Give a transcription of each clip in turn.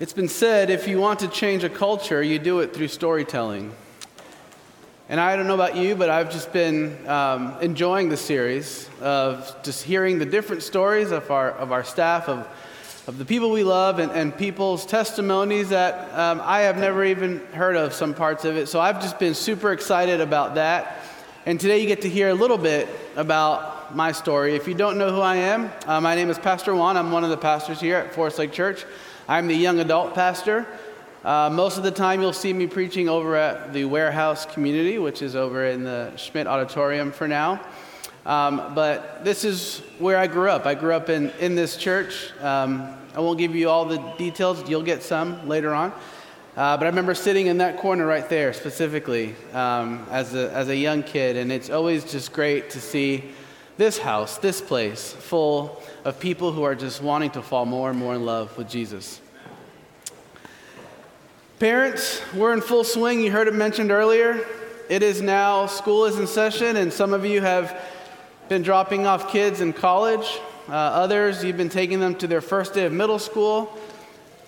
It's been said if you want to change a culture, you do it through storytelling. And I don't know about you, but I've just been um, enjoying the series of just hearing the different stories of our, of our staff, of, of the people we love, and, and people's testimonies that um, I have never even heard of some parts of it. So I've just been super excited about that. And today you get to hear a little bit about my story. If you don't know who I am, uh, my name is Pastor Juan. I'm one of the pastors here at Forest Lake Church. I'm the young adult pastor. Uh, most of the time, you'll see me preaching over at the warehouse community, which is over in the Schmidt Auditorium for now. Um, but this is where I grew up. I grew up in, in this church. Um, I won't give you all the details, you'll get some later on. Uh, but I remember sitting in that corner right there specifically um, as, a, as a young kid, and it's always just great to see this house, this place, full of people who are just wanting to fall more and more in love with Jesus. Parents, we're in full swing. You heard it mentioned earlier. It is now, school is in session, and some of you have been dropping off kids in college. Uh, others, you've been taking them to their first day of middle school.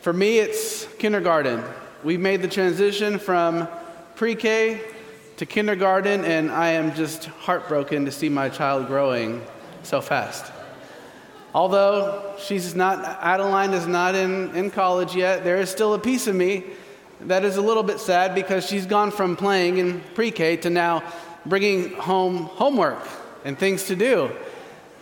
For me, it's kindergarten. We've made the transition from pre K to kindergarten, and I am just heartbroken to see my child growing so fast. Although she's not, Adeline is not in, in college yet, there is still a piece of me that is a little bit sad because she's gone from playing in pre K to now bringing home homework and things to do.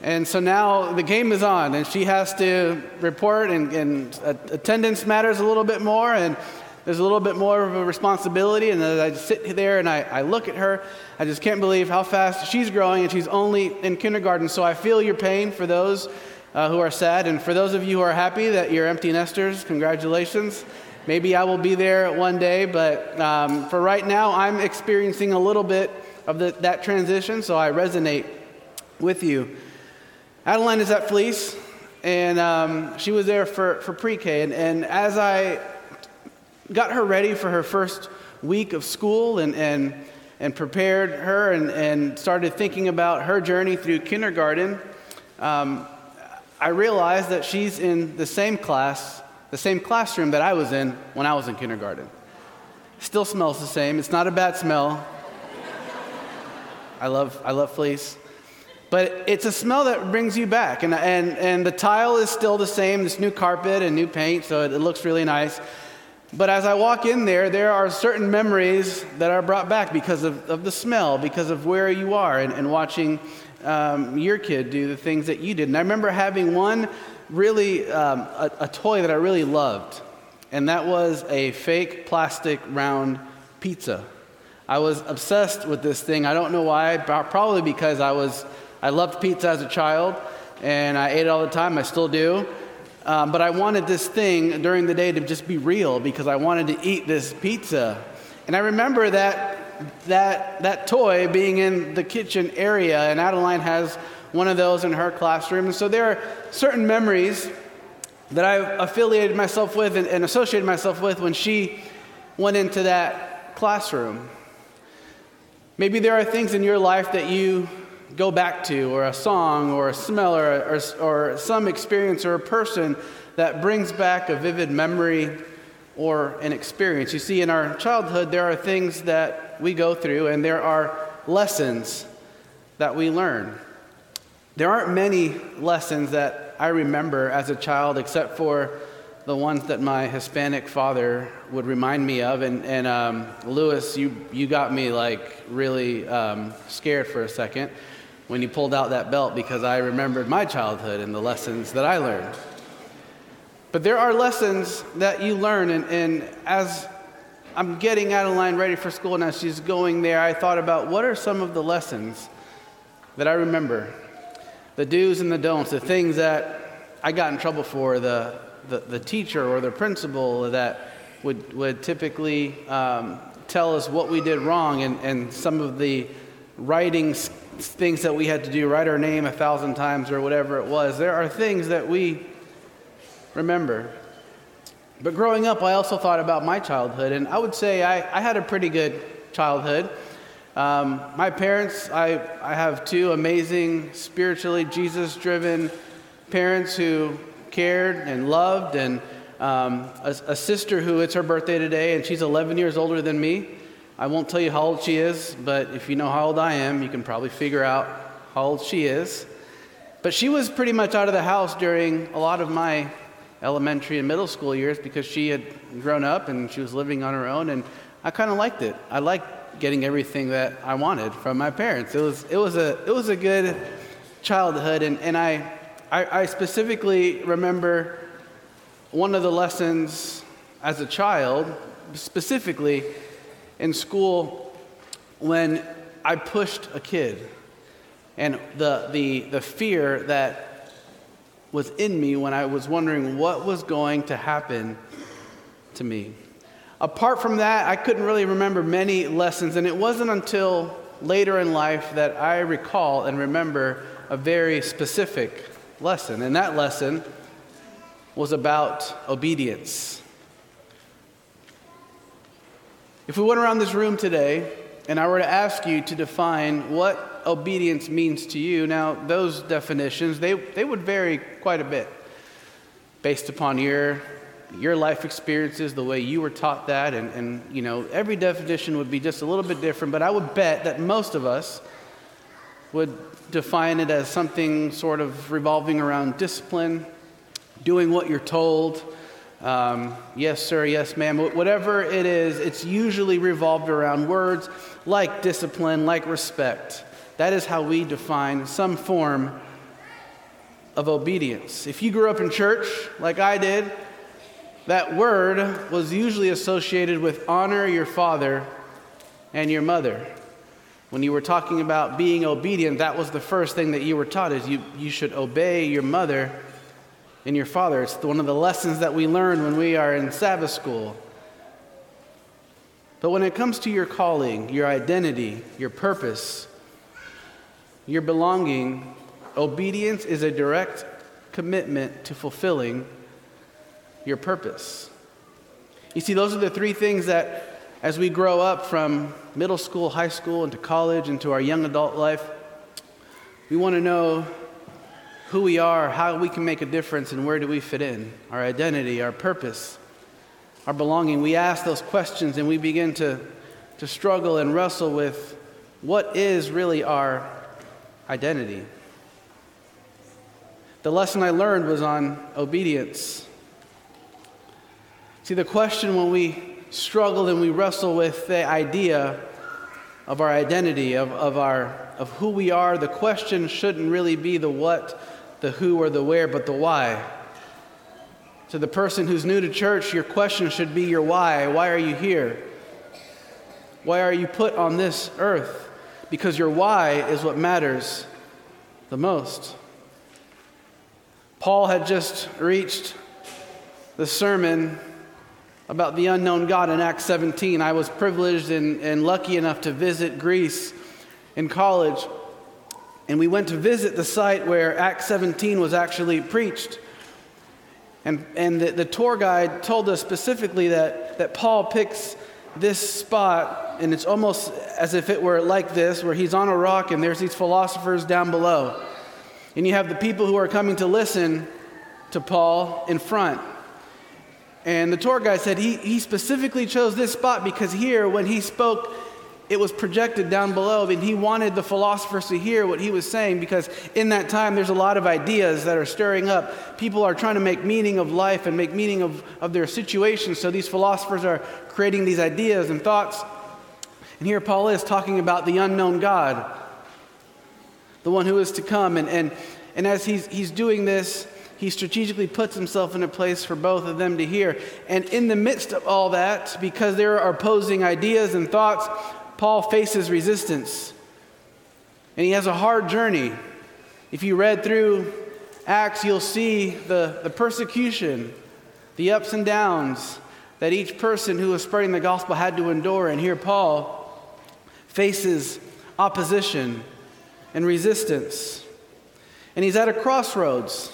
And so now the game is on, and she has to report, and, and attendance matters a little bit more, and there's a little bit more of a responsibility. And as I sit there and I, I look at her, I just can't believe how fast she's growing, and she's only in kindergarten. So I feel your pain for those uh, who are sad. And for those of you who are happy that you're empty nesters, congratulations. Maybe I will be there one day, but um, for right now, I'm experiencing a little bit of the, that transition, so I resonate with you. Adeline is at Fleece, and um, she was there for, for pre K. And, and as I got her ready for her first week of school and, and, and prepared her and, and started thinking about her journey through kindergarten, um, I realized that she's in the same class, the same classroom that I was in when I was in kindergarten. Still smells the same. It's not a bad smell. I love, I love fleece. But it's a smell that brings you back. And, and, and the tile is still the same, this new carpet and new paint, so it, it looks really nice. But as I walk in there, there are certain memories that are brought back because of, of the smell, because of where you are, and, and watching um, your kid do the things that you did. And I remember having one really, um, a, a toy that I really loved, and that was a fake plastic round pizza. I was obsessed with this thing. I don't know why, probably because I was, I loved pizza as a child, and I ate it all the time. I still do. Um, but I wanted this thing during the day to just be real because I wanted to eat this pizza. And I remember that that, that toy being in the kitchen area, and Adeline has one of those in her classroom. And so there are certain memories that I affiliated myself with and, and associated myself with when she went into that classroom. Maybe there are things in your life that you go back to, or a song, or a smell, or, or, or some experience, or a person that brings back a vivid memory or an experience. You see, in our childhood, there are things that we go through, and there are lessons that we learn. There aren't many lessons that I remember as a child, except for the ones that my Hispanic father would remind me of. And, and um, Lewis, you, you got me like really um, scared for a second when you pulled out that belt because I remembered my childhood and the lessons that I learned. But there are lessons that you learn, and, and as I'm getting Adeline ready for school as she's going there, I thought about what are some of the lessons that I remember the do's and the don'ts, the things that I got in trouble for, the, the, the teacher or the principal that would, would typically um, tell us what we did wrong, and, and some of the writing things that we had to do, write our name a thousand times or whatever it was. There are things that we remember. But growing up, I also thought about my childhood, and I would say I, I had a pretty good childhood. Um, my parents, I, I have two amazing, spiritually Jesus driven parents who cared and loved and um, a, a sister who it's her birthday today, and she's 11 years older than me. I won't tell you how old she is, but if you know how old I am, you can probably figure out how old she is. But she was pretty much out of the house during a lot of my elementary and middle school years because she had grown up and she was living on her own, and I kind of liked it. I liked getting everything that I wanted from my parents. It was, it was, a, it was a good childhood, and, and I, I, I specifically remember one of the lessons as a child, specifically in school when I pushed a kid and the, the, the fear that was in me when I was wondering what was going to happen to me. Apart from that, I couldn't really remember many lessons, and it wasn't until later in life that I recall and remember a very specific lesson. And that lesson was about obedience. If we went around this room today and I were to ask you to define what obedience means to you, now those definitions, they, they would vary quite a bit based upon your, your life experiences, the way you were taught that, and, and you know, every definition would be just a little bit different, but I would bet that most of us would define it as something sort of revolving around discipline, doing what you're told, um, yes, sir, yes, ma'am, whatever it is, it's usually revolved around words like discipline, like respect. That is how we define some form of obedience. If you grew up in church like I did, that word was usually associated with honor your father and your mother. When you were talking about being obedient, that was the first thing that you were taught is you, you should obey your mother and your father. It's one of the lessons that we learn when we are in Sabbath school. But when it comes to your calling, your identity, your purpose, your belonging, obedience is a direct commitment to fulfilling your purpose. You see, those are the three things that, as we grow up from middle school, high school, into college, into our young adult life, we want to know who we are, how we can make a difference, and where do we fit in, our identity, our purpose, our belonging. We ask those questions and we begin to, to struggle and wrestle with what is really our identity. The lesson I learned was on obedience. See, the question when we struggle and we wrestle with the idea of our identity, of, of, our, of who we are, the question shouldn't really be the what the who or the where, but the why. To the person who's new to church, your question should be your why. Why are you here? Why are you put on this earth? Because your why is what matters the most. Paul had just reached the sermon about the unknown God in Acts 17. I was privileged and, and lucky enough to visit Greece in college. And we went to visit the site where Acts 17 was actually preached. And, and the, the tour guide told us specifically that, that Paul picks this spot, and it's almost as if it were like this, where he's on a rock and there's these philosophers down below. And you have the people who are coming to listen to Paul in front. And the tour guide said he, he specifically chose this spot because here, when he spoke, it was projected down below, and he wanted the philosophers to hear what he was saying because in that time there's a lot of ideas that are stirring up. People are trying to make meaning of life and make meaning of, of their situation. So these philosophers are creating these ideas and thoughts. And here Paul is talking about the unknown God, the one who is to come. And, and, and as he's, he's doing this, he strategically puts himself in a place for both of them to hear. And in the midst of all that, because there are opposing ideas and thoughts, Paul faces resistance. And he has a hard journey. If you read through Acts, you'll see the, the persecution, the ups and downs that each person who was spreading the gospel had to endure. And here Paul faces opposition and resistance. And he's at a crossroads.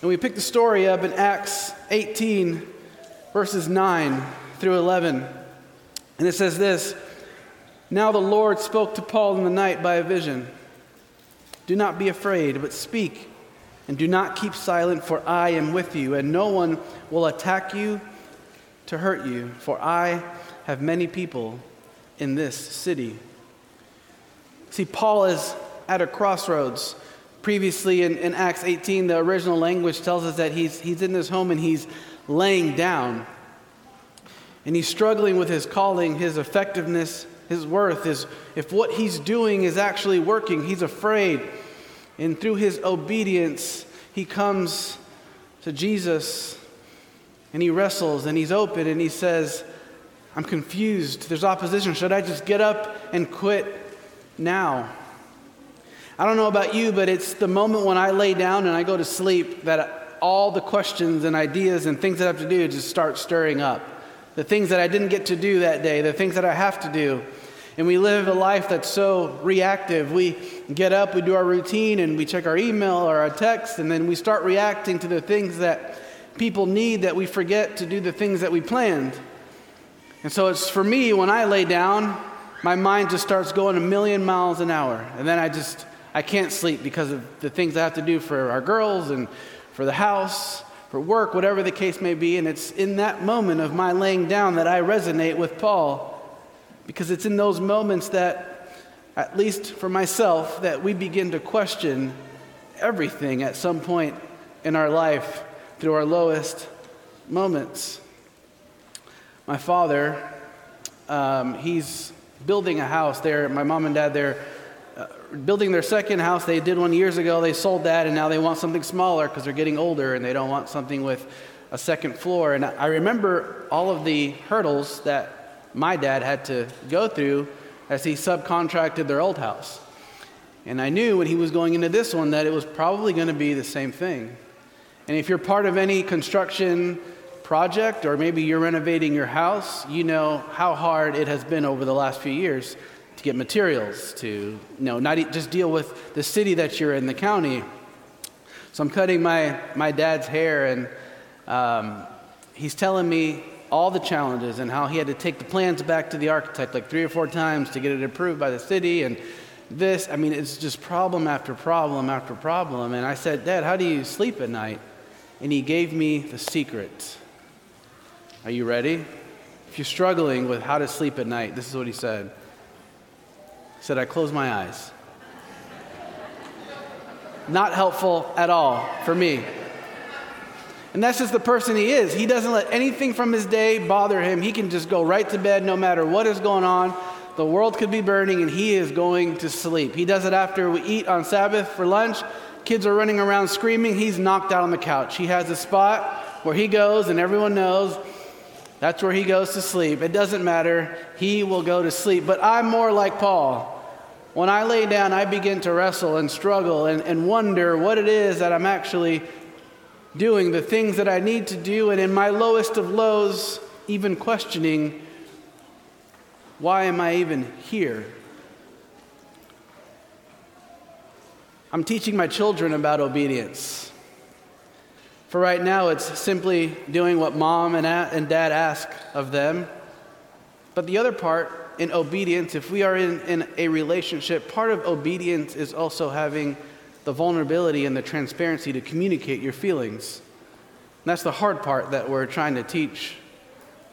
And we pick the story up in Acts 18, verses 9 through 11. And it says this. Now the Lord spoke to Paul in the night by a vision. Do not be afraid, but speak And do not keep silent, for I am with you, and no one will attack you to hurt you, for I have many people in this city. See, Paul is at a crossroads. Previously in, in Acts 18, the original language tells us that he's, he's in this home and he's laying down. And he's struggling with his calling, his effectiveness, his worth, his, if what he's doing is actually working. He's afraid. And through his obedience, he comes to Jesus and he wrestles and he's open and he says, I'm confused. There's opposition. Should I just get up and quit now? I don't know about you, but it's the moment when I lay down and I go to sleep that all the questions and ideas and things that I have to do just start stirring up. The things that I didn't get to do that day, the things that I have to do. And we live a life that's so reactive. We get up, we do our routine, and we check our email or our text, and then we start reacting to the things that people need that we forget to do the things that we planned. And so it's for me, when I lay down, my mind just starts going a million miles an hour. And then I just, I can't sleep because of the things I have to do for our girls and for the house, for work, whatever the case may be. And it's in that moment of my laying down that I resonate with Paul because it's in those moments that, at least for myself, that we begin to question everything at some point in our life through our lowest moments. My father, um, he's building a house there. My mom and dad, they're building their second house. They did one years ago. They sold that, and now they want something smaller because they're getting older and they don't want something with a second floor. And I remember all of the hurdles that my dad had to go through as he subcontracted their old house. And I knew when he was going into this one that it was probably going to be the same thing. And if you're part of any construction project or maybe you're renovating your house, you know how hard it has been over the last few years to get materials, to you know, not just deal with the city that you're in, the county. So I'm cutting my, my dad's hair, and um, he's telling me all the challenges and how he had to take the plans back to the architect like three or four times to get it approved by the city. And this, I mean, it's just problem after problem after problem. And I said, Dad, how do you sleep at night? And he gave me the secret. Are you ready? If you're struggling with how to sleep at night, this is what he said He said, I close my eyes. Not helpful at all for me. And that's just the person he is. He doesn't let anything from his day bother him. He can just go right to bed no matter what is going on. The world could be burning and he is going to sleep. He does it after we eat on Sabbath for lunch. Kids are running around screaming. He's knocked out on the couch. He has a spot where he goes and everyone knows that's where he goes to sleep. It doesn't matter. He will go to sleep. But I'm more like Paul. When I lay down, I begin to wrestle and struggle and, and wonder what it is that I'm actually doing, the things that I need to do, and in my lowest of lows, even questioning why am I even here? I'm teaching my children about obedience. For right now, it's simply doing what mom and, and dad ask of them. But the other part, in obedience, if we are in, in a relationship, part of obedience is also having the vulnerability and the transparency to communicate your feelings. And that's the hard part that we're trying to teach,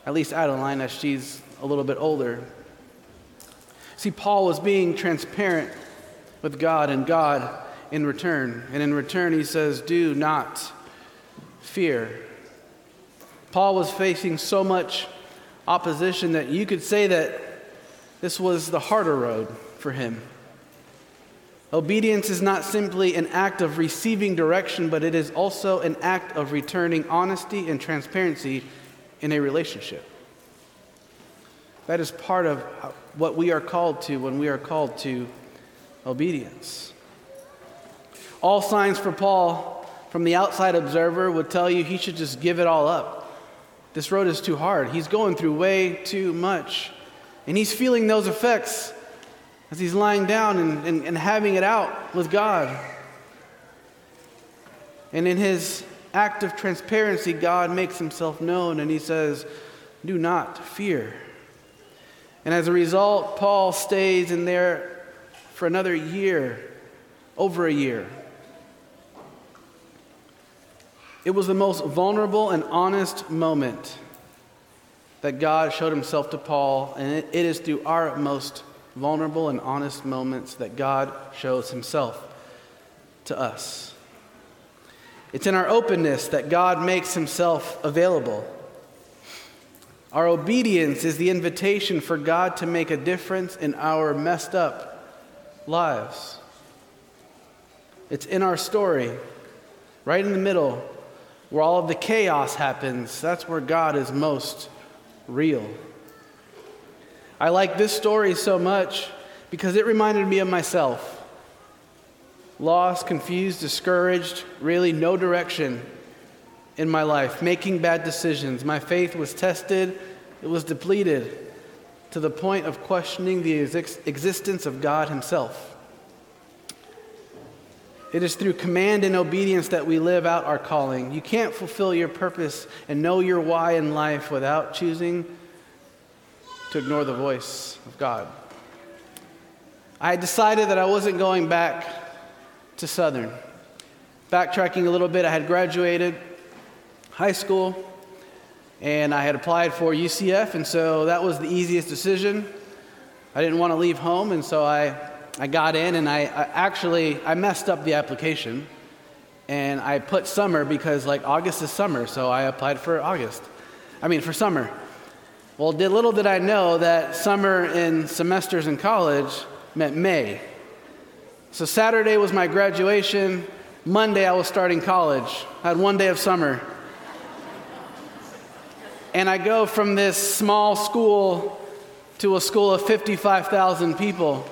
at least Adeline, as she's a little bit older. See, Paul was being transparent with God and God in return. And in return, he says, Do not fear. Paul was facing so much opposition that you could say that this was the harder road for him. Obedience is not simply an act of receiving direction, but it is also an act of returning honesty and transparency in a relationship. That is part of what we are called to when we are called to obedience. All signs for Paul from the outside observer would tell you he should just give it all up. This road is too hard. He's going through way too much. And he's feeling those effects as he's lying down and, and, and having it out with God. And in his act of transparency, God makes himself known and he says, Do not fear. And as a result, Paul stays in there for another year, over a year. It was the most vulnerable and honest moment that God showed himself to Paul, and it, is through our most vulnerable and honest moments that God shows himself to us. It's in our openness that God makes himself available. Our obedience is the invitation for God to make a difference in our messed up lives. It's in our story, right in the middle, where all of the chaos happens. That's where God is most real. I like this story so much because it reminded me of myself. Lost, confused, discouraged, really no direction in my life, making bad decisions. My faith was tested, it was depleted to the point of questioning the existence of God Himself. It is through command and obedience that we live out our calling. You can't fulfill your purpose and know your why in life without choosing to ignore the voice of God. I decided that I wasn't going back to Southern. Backtracking a little bit, I had graduated high school and I had applied for UCF, and so that was the easiest decision. I didn't want to leave home, and so I I got in and I, I actually I messed up the application and I put summer because like August is summer, so I applied for August. I mean for summer. Well, did, little did I know that summer in semesters in college meant May. So Saturday was my graduation. Monday I was starting college. I had one day of summer. And I go from this small school to a school of 55,000 people.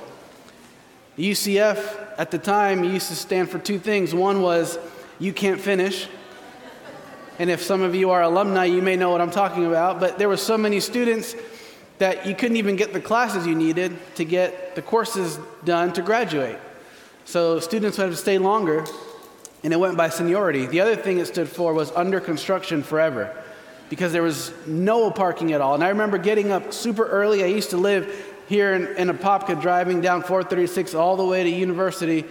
UCF at the time used to stand for two things. One was, you can't finish. And if some of you are alumni, you may know what I'm talking about. But there were so many students that you couldn't even get the classes you needed to get the courses done to graduate. So students would have to stay longer, and it went by seniority. The other thing it stood for was under construction forever because there was no parking at all. And I remember getting up super early. I used to live here in, in Apopka driving down 436 all the way to university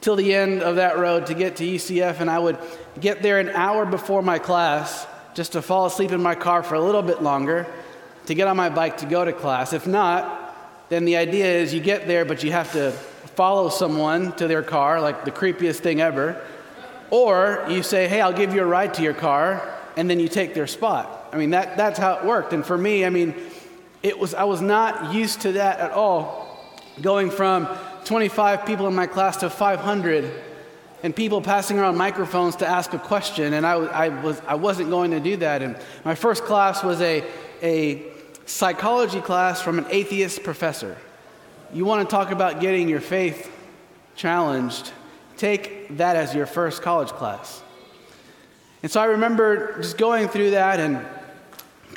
till the end of that road to get to UCF, and I would get there an hour before my class just to fall asleep in my car for a little bit longer to get on my bike to go to class. If not, then the idea is you get there, but you have to follow someone to their car, like the creepiest thing ever. Or you say, hey, I'll give you a ride to your car, and then you take their spot. I mean, that, that's how it worked. And for me, I mean, it was, I was not used to that at all. Going from 25 people in my class to 500 and people passing around microphones to ask a question, and I, I, was, I wasn't going to do that. And my first class was a, a psychology class from an atheist professor. You want to talk about getting your faith challenged, take that as your first college class. And so I remember just going through that and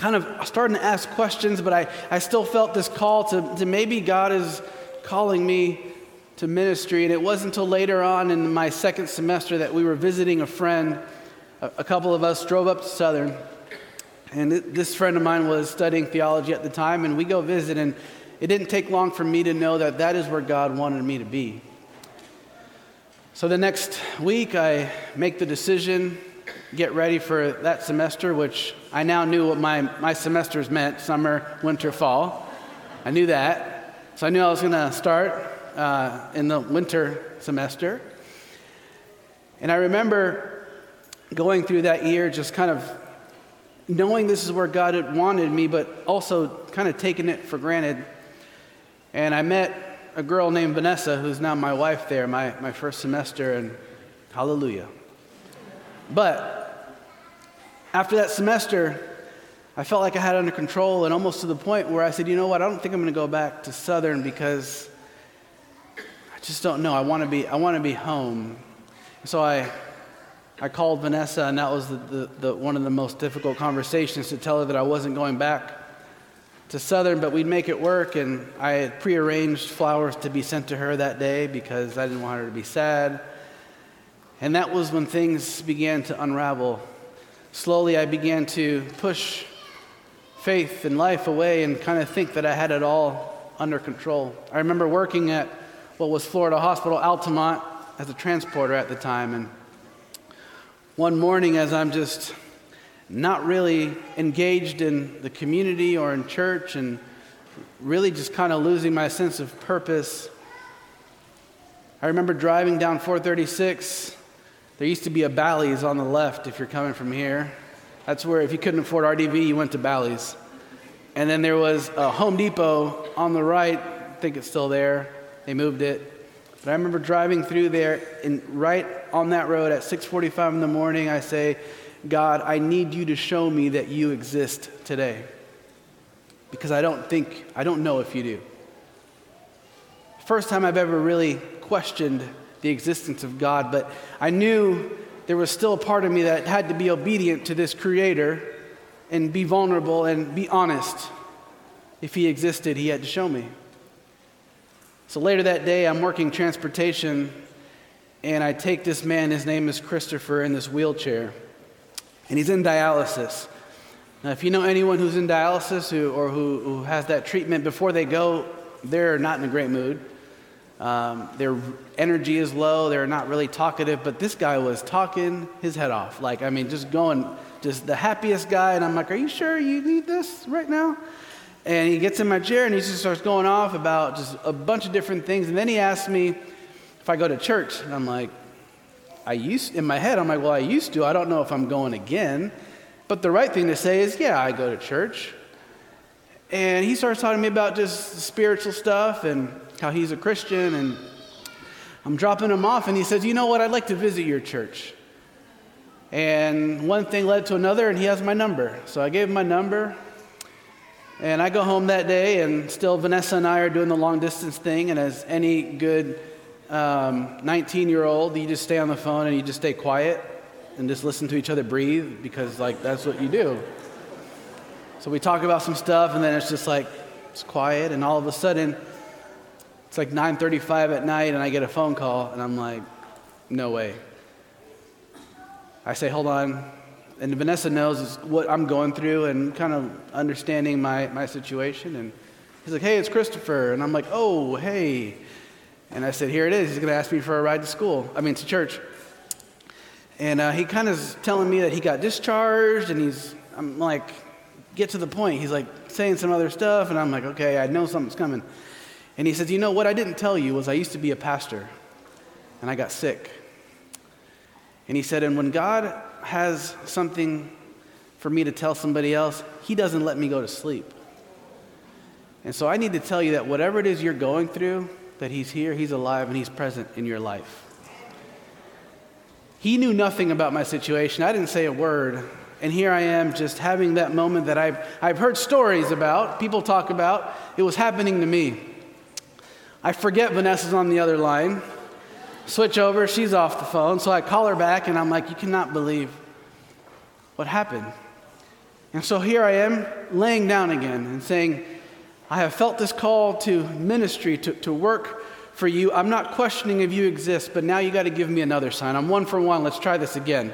kind of starting to ask questions, but I, I still felt this call to, to maybe God is calling me to ministry. And it wasn't until later on in my second semester that we were visiting a friend. A, a couple of us drove up to Southern, and this friend of mine was studying theology at the time, and we go visit, and it didn't take long for me to know that that is where God wanted me to be. So the next week, I make the decision get ready for that semester, which I now knew what my, my semesters meant summer, winter, fall. I knew that. So I knew I was going to start uh, in the winter semester. And I remember going through that year just kind of knowing this is where God had wanted me, but also kind of taking it for granted. And I met a girl named Vanessa, who's now my wife there, my, my first semester, and hallelujah. But after that semester, I felt like I had under control and almost to the point where I said, you know what, I don't think I'm going to go back to Southern because I just don't know. I want to be, I want to be home. So I, I called Vanessa, and that was the, the, the, one of the most difficult conversations to tell her that I wasn't going back to Southern, but we'd make it work. And I had prearranged flowers to be sent to her that day because I didn't want her to be sad. And that was when things began to unravel slowly I began to push faith and life away and kind of think that I had it all under control. I remember working at what was Florida Hospital Altamonte as a transporter at the time and one morning as I'm just not really engaged in the community or in church and really just kind of losing my sense of purpose. I remember driving down 436. There used to be a Bally's on the left if you're coming from here. That's where, if you couldn't afford RDV, you went to Bally's. And then there was a Home Depot on the right. I think it's still there. They moved it. But I remember driving through there, and right on that road at 6:45 in the morning, I say, "God, I need you to show me that you exist today." Because I don't think, I don't know if you do. First time I've ever really questioned the existence of God, but I knew there was still a part of me that had to be obedient to this Creator and be vulnerable and be honest. If He existed, He had to show me. So later that day, I'm working transportation, and I take this man, his name is Christopher, in this wheelchair, and he's in dialysis. Now, if you know anyone who's in dialysis who, or who, who has that treatment before they go, they're not in a great mood. Um, their energy is low. They're not really talkative. But this guy was talking his head off. Like, I mean, just going, just the happiest guy. And I'm like, Are you sure you need this right now? And he gets in my chair and he just starts going off about just a bunch of different things. And then he asks me if I go to church. And I'm like, I used, in my head, I'm like, well, I used to. I don't know if I'm going again. But the right thing to say is, yeah, I go to church. And he starts talking to me about just spiritual stuff and how he's a Christian. And I'm dropping him off. And he says, you know what? I'd like to visit your church. And one thing led to another, and he has my number. So I gave him my number. And I go home that day, and still Vanessa and I are doing the long distance thing. And as any good 19 um, year old, you just stay on the phone and you just stay quiet and just listen to each other breathe because, like, that's what you do. So we talk about some stuff, and then it's just like, it's quiet, and all of a sudden, it's like 9:35 at night, and I get a phone call, and I'm like, no way. I say, hold on, and Vanessa knows what I'm going through and kind of understanding my, my situation. And he's like, hey, it's Christopher. And I'm like, oh, hey. And I said, here it is. He's going to ask me for a ride to school, I mean, to church. And uh, he kind of is telling me that he got discharged, and he's, I'm like, get to the point. He's like saying some other stuff, and I'm like, okay, I know something's coming. And he says, you know, what I didn't tell you was I used to be a pastor, and I got sick. And he said, and when God has something for me to tell somebody else, He doesn't let me go to sleep. And so I need to tell you that whatever it is you're going through, that He's here, He's alive, and He's present in your life. He knew nothing about my situation. I didn't say a word. And here I am just having that moment that I've, I've heard stories about, people talk about. It was happening to me. I forget Vanessa's on the other line switch over, she's off the phone. So I call her back and I'm like, You cannot believe what happened. And so here I am laying down again and saying, I have felt this call to ministry, to, to work for you. I'm not questioning if you exist, but now you got to give me another sign. I'm one for one. Let's try this again.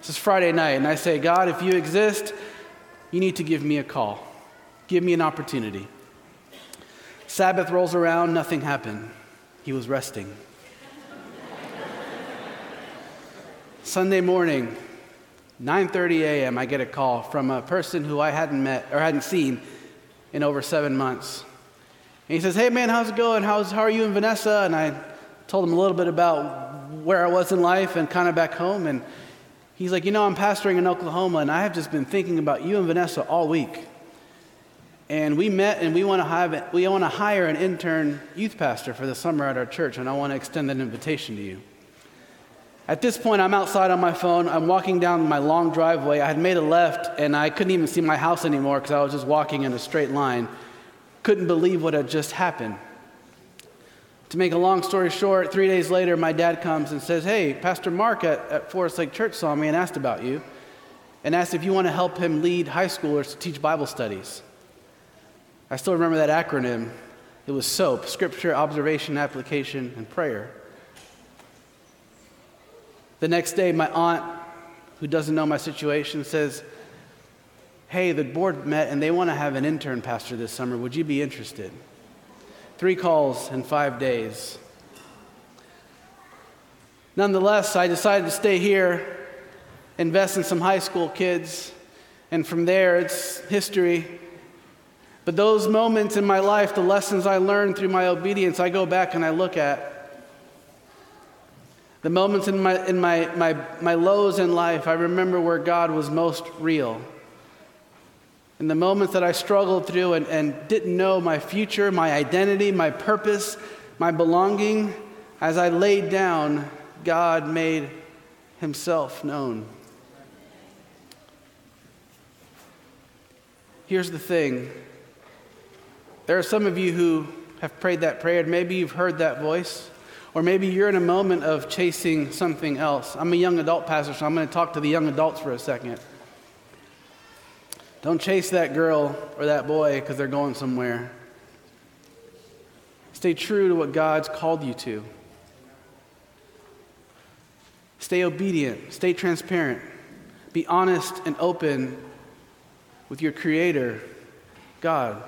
This is Friday night, and I say, God, if you exist, you need to give me a call. Give me an opportunity. Sabbath rolls around, nothing happened. He was resting. Sunday morning, 9:30 a.m., I get a call from a person who I hadn't met or hadn't seen in over seven months. And he says, "Hey man, how's it going? How's how are you and Vanessa?" And I told him a little bit about where I was in life and kind of back home. And he's like, "You know, I'm pastoring in Oklahoma, and I have just been thinking about you and Vanessa all week." And we met, and we want to have we want to hire an intern youth pastor for the summer at our church, and I want to extend that invitation to you. At this point, I'm outside on my phone. I'm walking down my long driveway. I had made a left, and I couldn't even see my house anymore because I was just walking in a straight line. Couldn't believe what had just happened. To make a long story short, three days later, my dad comes and says, Hey, Pastor Mark at, at Forest Lake Church saw me and asked about you, and asked if you want to help him lead high schoolers to teach Bible studies. I still remember that acronym. It was SOAP Scripture, Observation, Application, and Prayer. The next day, my aunt, who doesn't know my situation, says, Hey, the board met and they want to have an intern pastor this summer. Would you be interested? Three calls in five days. Nonetheless, I decided to stay here invest in some high school kids, and from there it's history. But those moments in my life, the lessons I learned through my obedience, I go back and I look at. The moments in my, in my, my, my lows in life, I remember where God was most real. In the moments that I struggled through and, and didn't know my future, my identity, my purpose, my belonging, as I laid down, God made himself known. Here's the thing there are some of you who have prayed that prayer, and maybe you've heard that voice, or maybe you're in a moment of chasing something else. I'm a young adult pastor, so I'm going to talk to the young adults for a second. Don't chase that girl or that boy because they're going somewhere. Stay true to what God's called you to. Stay obedient, stay transparent, be honest and open with your Creator, God.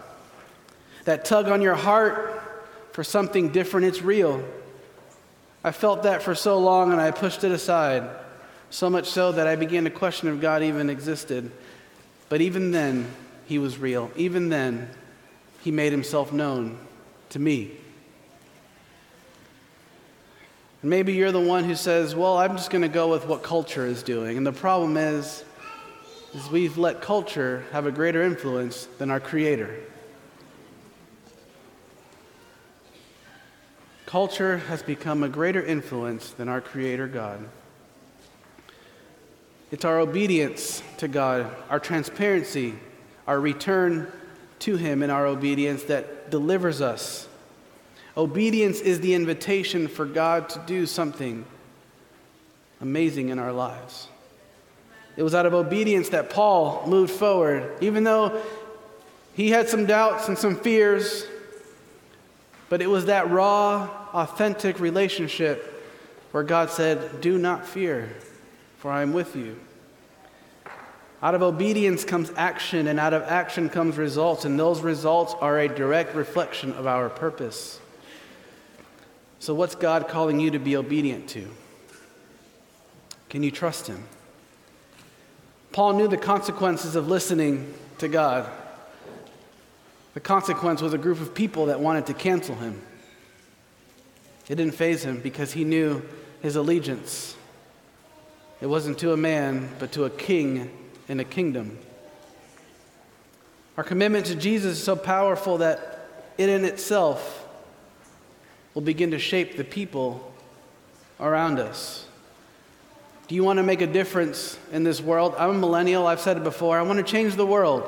That tug on your heart for something different, it's real. I felt that for so long and I pushed it aside, so much so that I began to question if God even existed. But even then, He was real. Even then, He made Himself known to me. And maybe you're the one who says, Well, I'm just going to go with what culture is doing. And the problem is, is we've let culture have a greater influence than our Creator. Culture has become a greater influence than our Creator God. It's our obedience to God, our transparency, our return to Him in our obedience that delivers us. Obedience is the invitation for God to do something amazing in our lives. It was out of obedience that Paul moved forward, even though he had some doubts and some fears. But it was that raw, authentic relationship where God said, Do not fear, for I am with you. Out of obedience comes action, and out of action comes results, and those results are a direct reflection of our purpose. So, what's God calling you to be obedient to? Can you trust Him? Paul knew the consequences of listening to God. The consequence was a group of people that wanted to cancel him. It didn't faze him because he knew his allegiance. It wasn't to a man, but to a king in a kingdom. Our commitment to Jesus is so powerful that it in itself will begin to shape the people around us. Do you want to make a difference in this world? I'm a millennial, I've said it before. I want to change the world.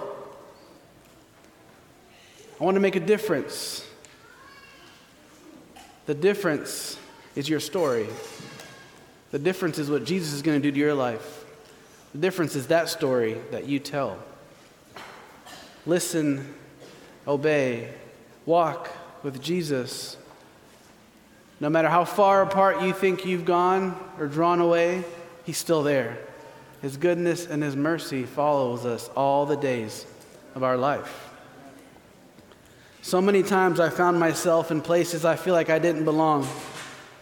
I want to make a difference. The difference is your story. The difference is what Jesus is going to do to your life. The difference is that story that you tell. Listen, obey, walk with Jesus. No matter how far apart you think you've gone or drawn away, He's still there. His goodness and His mercy follows us all the days of our life. So many times I found myself in places I feel like I didn't belong,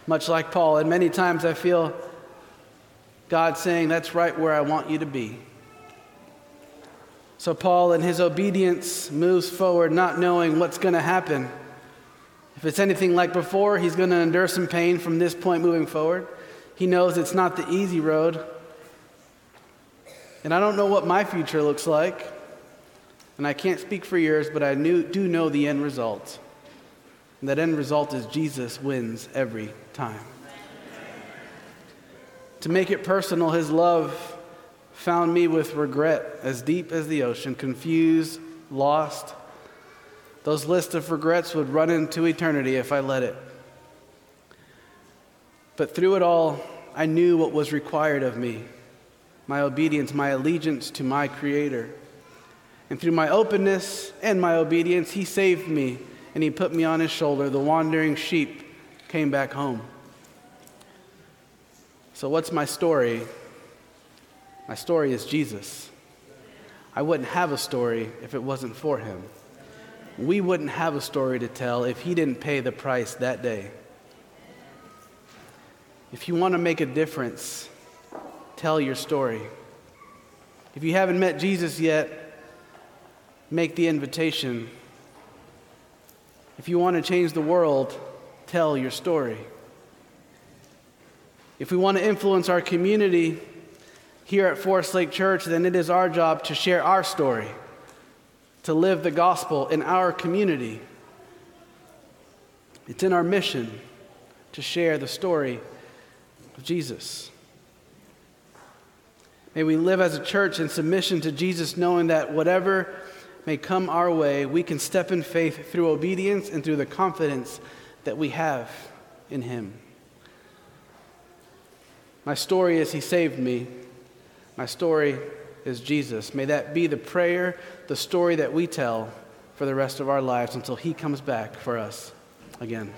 much like Paul. And many times I feel God saying, That's right where I want you to be. So Paul, in his obedience, moves forward, not knowing what's going to happen. If it's anything like before, he's going to endure some pain from this point moving forward. He knows it's not the easy road. And I don't know what my future looks like. And I can't speak for yours, but I knew, do know the end result. And that end result is Jesus wins every time. To make it personal, his love found me with regret as deep as the ocean, confused, lost. Those lists of regrets would run into eternity if I let it. But through it all, I knew what was required of me my obedience, my allegiance to my Creator. And through my openness and my obedience, He saved me and He put me on His shoulder. The wandering sheep came back home. So, what's my story? My story is Jesus. I wouldn't have a story if it wasn't for Him. We wouldn't have a story to tell if He didn't pay the price that day. If you want to make a difference, tell your story. If you haven't met Jesus yet, make the invitation. If you want to change the world, tell your story. If we want to influence our community here at Forest Lake Church, then it is our job to share our story, to live the gospel in our community. It's in our mission to share the story of Jesus. May we live as a church in submission to Jesus, knowing that whatever may come our way, we can step in faith through obedience and through the confidence that we have in Him. My story is He saved me. My story is Jesus. May that be the prayer, the story that we tell for the rest of our lives until He comes back for us again.